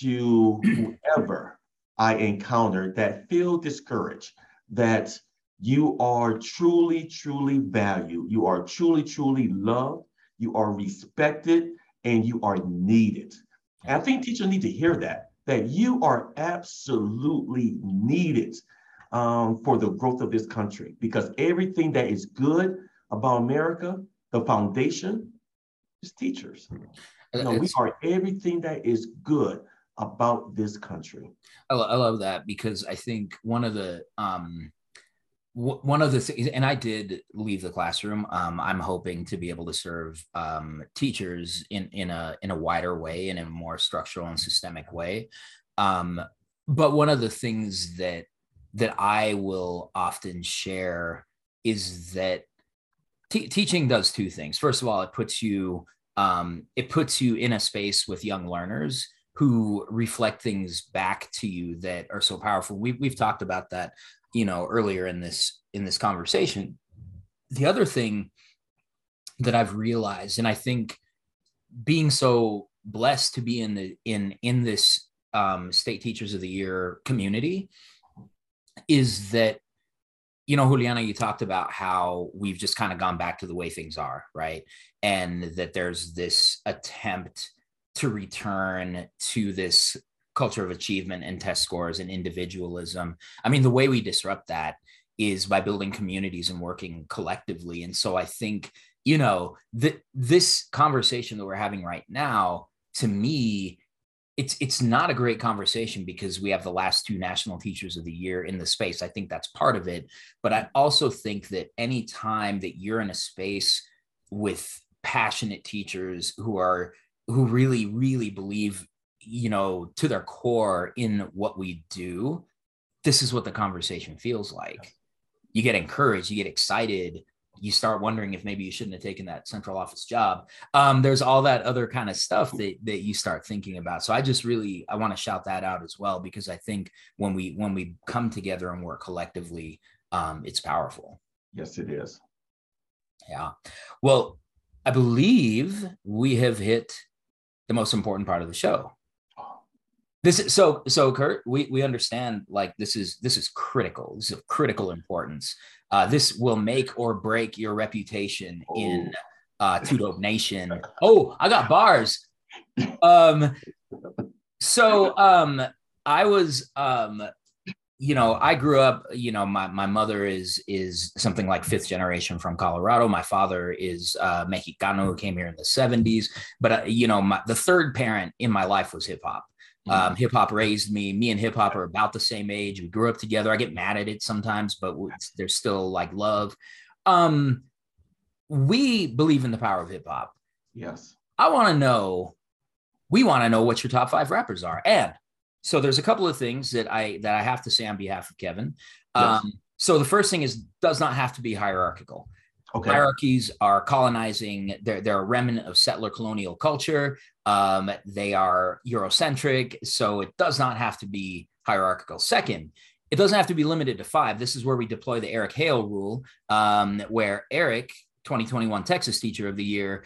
to whoever I encounter that feel discouraged, that you are truly, truly valued, you are truly, truly loved, you are respected, and you are needed. And I think teachers need to hear that, that you are absolutely needed um, for the growth of this country because everything that is good about America, the foundation is teachers. You know, we are everything that is good about this country. I, I love that because I think one of the um, w- one of the things, and I did leave the classroom. Um, I'm hoping to be able to serve um, teachers in in a in a wider way, in a more structural and systemic way. Um, but one of the things that that I will often share is that t- teaching does two things. First of all, it puts you um, it puts you in a space with young learners who reflect things back to you that are so powerful. We've we've talked about that, you know, earlier in this in this conversation. The other thing that I've realized, and I think being so blessed to be in the in in this um, state teachers of the year community is that you know juliana you talked about how we've just kind of gone back to the way things are right and that there's this attempt to return to this culture of achievement and test scores and individualism. I mean, the way we disrupt that is by building communities and working collectively. And so I think, you know, that this conversation that we're having right now, to me, it's it's not a great conversation because we have the last two national teachers of the year in the space. I think that's part of it. But I also think that any time that you're in a space with passionate teachers who are who really really believe you know to their core in what we do this is what the conversation feels like you get encouraged you get excited you start wondering if maybe you shouldn't have taken that central office job. Um, there's all that other kind of stuff that, that you start thinking about. So i just really i want to shout that out as well because i think when we when we come together and work collectively um, it's powerful. Yes it is. Yeah. Well i believe we have hit the most important part of the show. This is so so Kurt, we we understand like this is this is critical. This is of critical importance. Uh, this will make or break your reputation oh. in uh Two Dope Nation. Oh, I got bars. Um so um I was um you know i grew up you know my, my mother is is something like fifth generation from colorado my father is uh mexicano who came here in the 70s but uh, you know my, the third parent in my life was hip-hop mm-hmm. Um, hip hop raised me. Me and hip hop are about the same age. We grew up together. I get mad at it sometimes, but there's still like love. Um, we believe in the power of hip hop. Yes. I want to know. We want to know what your top five rappers are, and so there's a couple of things that I that I have to say on behalf of Kevin. Yes. Um, so the first thing is does not have to be hierarchical. Okay. Hierarchies are colonizing. They're they're a remnant of settler colonial culture. Um, they are Eurocentric, so it does not have to be hierarchical. Second, it doesn't have to be limited to five. This is where we deploy the Eric Hale rule, um, where Eric 2021 Texas Teacher of the Year,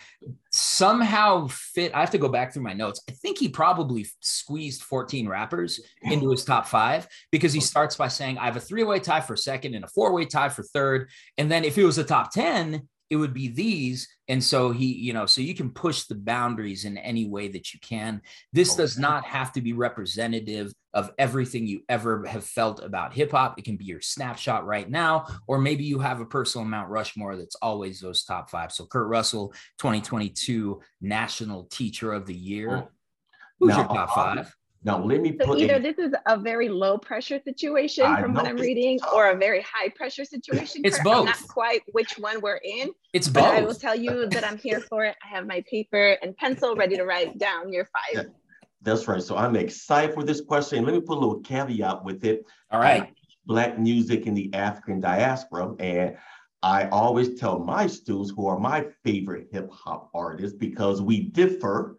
somehow fit. I have to go back through my notes. I think he probably squeezed 14 rappers into his top five because he starts by saying, I have a three way tie for second and a four way tie for third. And then if it was a top 10, it would be these. And so he, you know, so you can push the boundaries in any way that you can. This does not have to be representative of everything you ever have felt about hip hop. It can be your snapshot right now, or maybe you have a personal Mount Rushmore that's always those top five. So Kurt Russell, 2022 National Teacher of the Year. Who's Now, your top um, five? Now let me So put either in- this is a very low pressure situation I from what I'm reading, tough. or a very high pressure situation. It's Kurt. I'm not quite which one we're in, It's both. I will tell you that I'm here for it. I have my paper and pencil ready to write down your five. That's right. So I'm excited for this question. Let me put a little caveat with it. All right. I teach Black music in the African diaspora. And I always tell my students who are my favorite hip hop artists because we differ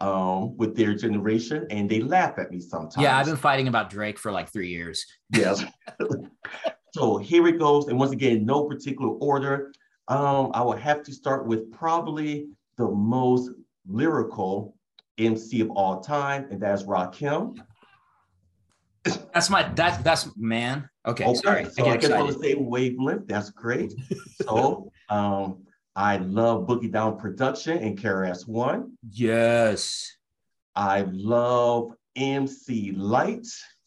um, with their generation and they laugh at me sometimes. Yeah, I've been fighting about Drake for like three years. Yes. so here it goes. And once again, no particular order. Um, I will have to start with probably the most lyrical MC of all time, and that's Rakim. That's my that's that's man. Okay, Okay, sorry. so I I guess on the same wavelength. That's great. so um, I love Boogie Down Production and KRS One. Yes. I love MC Lyte.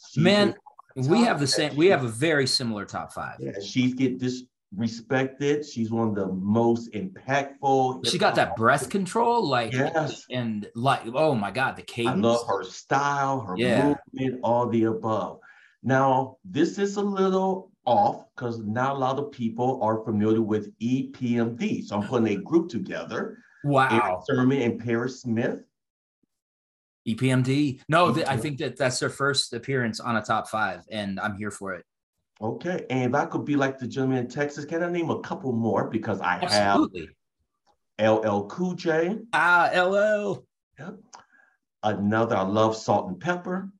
She's Man, We have the same. We have a very similar top five. Yeah, she's get disrespected. She's one of the most impactful. She got that breath control, like, Yes. and like, oh my god, the I cadence. love her style, her Yeah. movement, all the above. Now, this is a little off because not a lot of people are familiar with EPMD. So I'm putting a group together. Wow. Erick Sermon and Parrish Smith. EPMD. No, th- I think that that's their first appearance on a top five, and I'm here for it. Okay. And if I could be like the gentleman in Texas, can I name a couple more? Because I Absolutely. have LL Cool J. Ah, LL. Yep. Another, I love Salt-N-Pepa.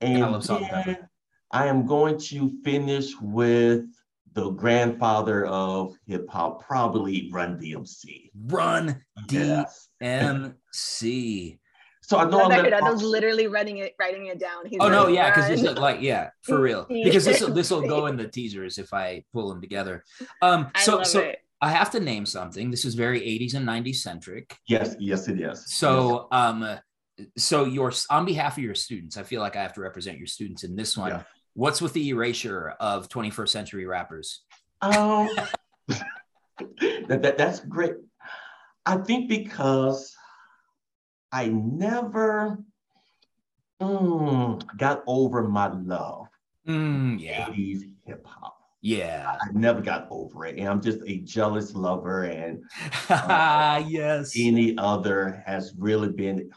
And I love Salt-N-Pepa. Then I am going to finish with the grandfather of hip hop, probably Run DMC. Run Yes. DMC. So I know For I record, I was literally writing it, writing it down. He's Oh no, yeah, because this is like yeah, for real. Because this will this will go in the teasers if I pull them together. Um, I so love so it. I have to name something. This is very 80s and 90s centric. Yes, yes, it is. So um, so your on behalf of your students, I feel like I have to represent your students in this one. Yeah. What's with the erasure of 21st century rappers? Um, that, that, that's great. I think because I never mm, got over my love Mm, yeah, 80s hip hop. yeah. I never got over it. And I'm just a jealous lover, and yes. any other has really been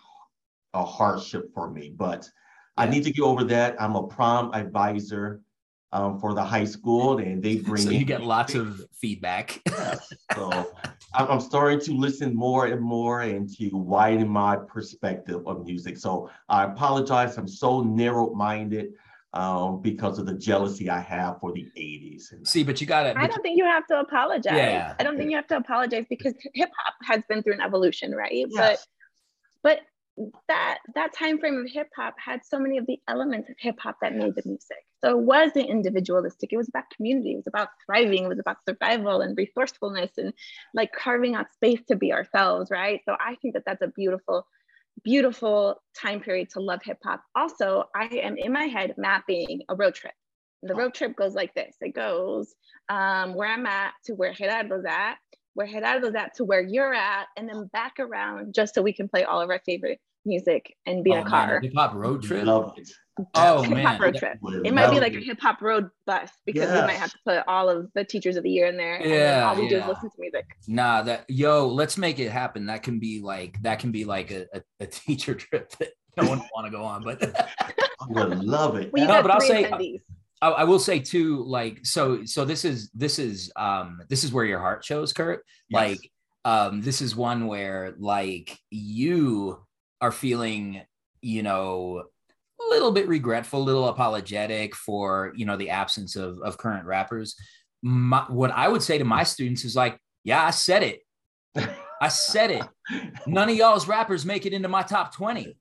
a hardship for me. But I need to get over that. I'm a prom advisor um, for the high school, and they bring So in you get lots of feedback. Yes. So I'm, I'm starting to listen more and more and to widen my perspective of music. So I apologize. I'm so narrow-minded um, because of the jealousy I have for the 80s. And See, but you got it. I don't think you have to apologize. Yeah. I don't think you have to apologize because hip hop has been through an evolution, right? Yes. But but that that time frame of hip hop had so many of the elements of hip hop that made the music. So it wasn't individualistic. It was about community. It was about thriving. It was about survival and resourcefulness and like carving out space to be ourselves, right? So I think that that's a beautiful beautiful time period to love hip hop. Also, I am in my head mapping a road trip. The road trip goes like this. It goes um, where I'm at to where Gerardo's at, where Gerardo's at to where you're at, and then back around just so we can play all of our favorite music and be in Oh, a car. hip hop road trip. Love it. Oh hip man, hop road trip. Would It might be like a hip hop road bus because we might have to put all of the teachers of the year in there. and Yeah, all we do is listen to music. Nah, that yo, let's make it happen. That can be like that can be like a, a, a teacher trip that no one want to go on. But I would love it. Well, No, but I'll say- attendees. I, I will say too, like so so this is this is um this is where your heart shows, Kurt. Yes. Like um this is one where like you are feeling, you know, a little bit regretful, a little apologetic for you know the absence of of current rappers. My, what I would say to my students is like, yeah, I said it. I said it. None of y'all's rappers make it into my top 20.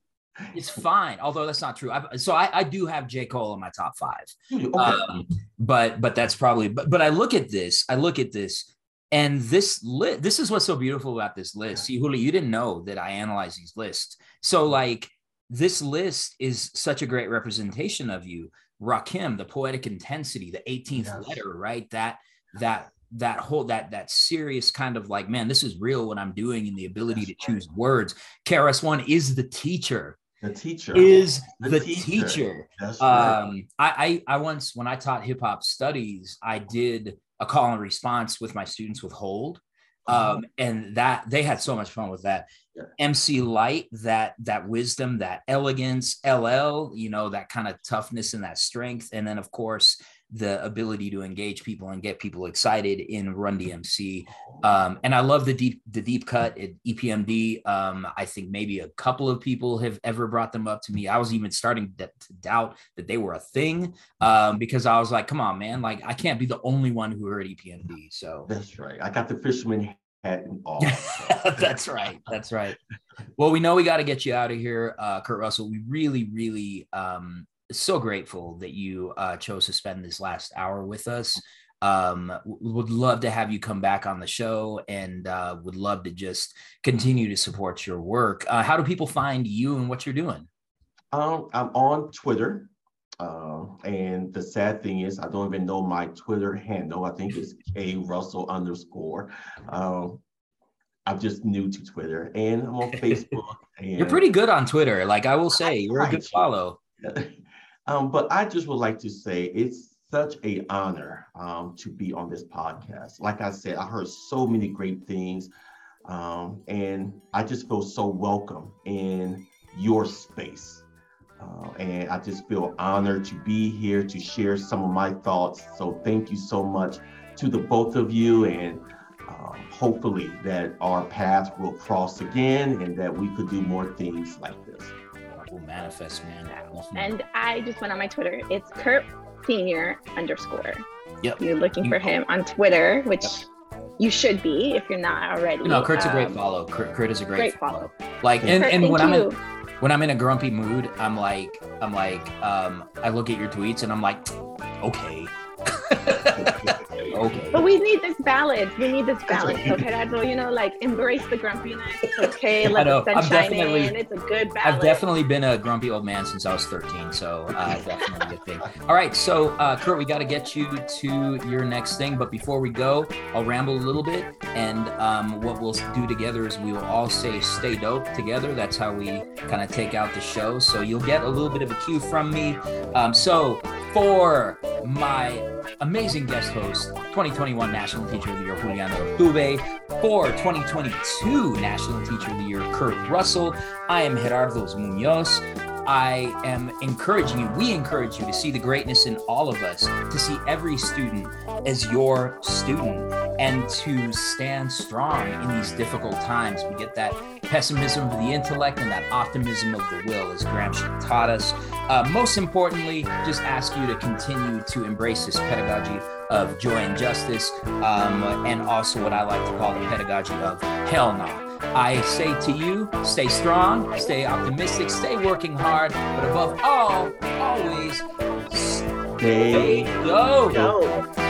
It's fine. Although that's not true. I, so I, I, do have J Cole in my top five. Okay. Um, but but that's probably. But but I look at this. I look at this, and this list. This is what's so beautiful about this list. See, Julio, you didn't know that I analyze these lists. So like this list is such a great representation of you. Rakim, the poetic intensity, the 18th yes. letter, right? That that that whole that that serious kind of like man this is real what i'm doing and the ability to choose words krs1 is the teacher the teacher is the, the teacher, teacher. Right. um I, I i once when i taught hip-hop studies i did a call and response with my students with hold uh-huh. um and that they had so much fun with that yeah. mc lyte that that wisdom that elegance ll you know that kind of toughness and that strength and then of course the ability to engage people and get people excited in Run DMC. Um, and I love the deep the deep cut at EPMD. Um, I think maybe a couple of people have ever brought them up to me. I was even starting to, to doubt that they were a thing um, because I was like, come on, man, like I can't be the only one who heard EPMD. So that's right. I got the fisherman hat and all. that's right. That's right. Well, we know we got to get you out of here, uh, Kurt Russell. We really, really um, so grateful that you uh, chose to spend this last hour with us. Um, would love to have you come back on the show and uh, would love to just continue to support your work. Uh, how do people find you and what you're doing? Um, I'm on Twitter. Uh, and the sad thing is, I don't even know my Twitter handle. I think it's K Russell underscore. Um, I'm just new to Twitter and I'm on Facebook. And you're pretty good on Twitter. Like I will say, you're a good follow. Um, but I just would like to say it's such a honor um, to be on this podcast. Like I said, I heard so many great things, um, and I just feel so welcome in your space. Uh, and I just feel honored to be here to share some of my thoughts. So thank you so much to the both of you, and uh, hopefully that our paths will cross again, and that we could do more things like this will manifest, man. And I just went on my Twitter. It's Kurt Senior underscore. Yep. You're looking for him on Twitter, which yep. you should be if you're not already. No, Kurt's um, a great um, follow. Kurt, Kurt is a great, great follow. follow. Like, and, Kurt, and when I'm in, when I'm in a grumpy mood, I'm like, I'm like, um, I look at your tweets and I'm like, okay. okay. But we need this balance. We need this balance. Okay, that's all. You know, like embrace the grumpiness. It's okay. Let the sun shine in. It's a good balance. I've definitely been a grumpy old man since I was 13. So uh, definitely a good thing. All right, so uh, Kurt, we got to get you to your next thing. But before we go, I'll ramble a little bit, and um, what we'll do together is we will all say "Stay dope" together. That's how we kind of take out the show. So you'll get a little bit of a cue from me. Um, so for my amazing guest host, 2021 National Teacher of the Year, Juliana Urtubey. For 2022 National Teacher of the Year, Kurt Russell. I am Gerardo Munoz. I am encouraging you, we encourage you to see the greatness in all of us, to see every student as your student, and to stand strong in these difficult times. We get that pessimism of the intellect and that optimism of the will, as Gramsci taught us. Uh, most importantly, just ask you to continue to embrace this pedagogy of joy and justice, um, and also what I like to call the pedagogy of hell no. I say to you, stay strong, stay optimistic, stay working hard, but above all, always stay go. dope.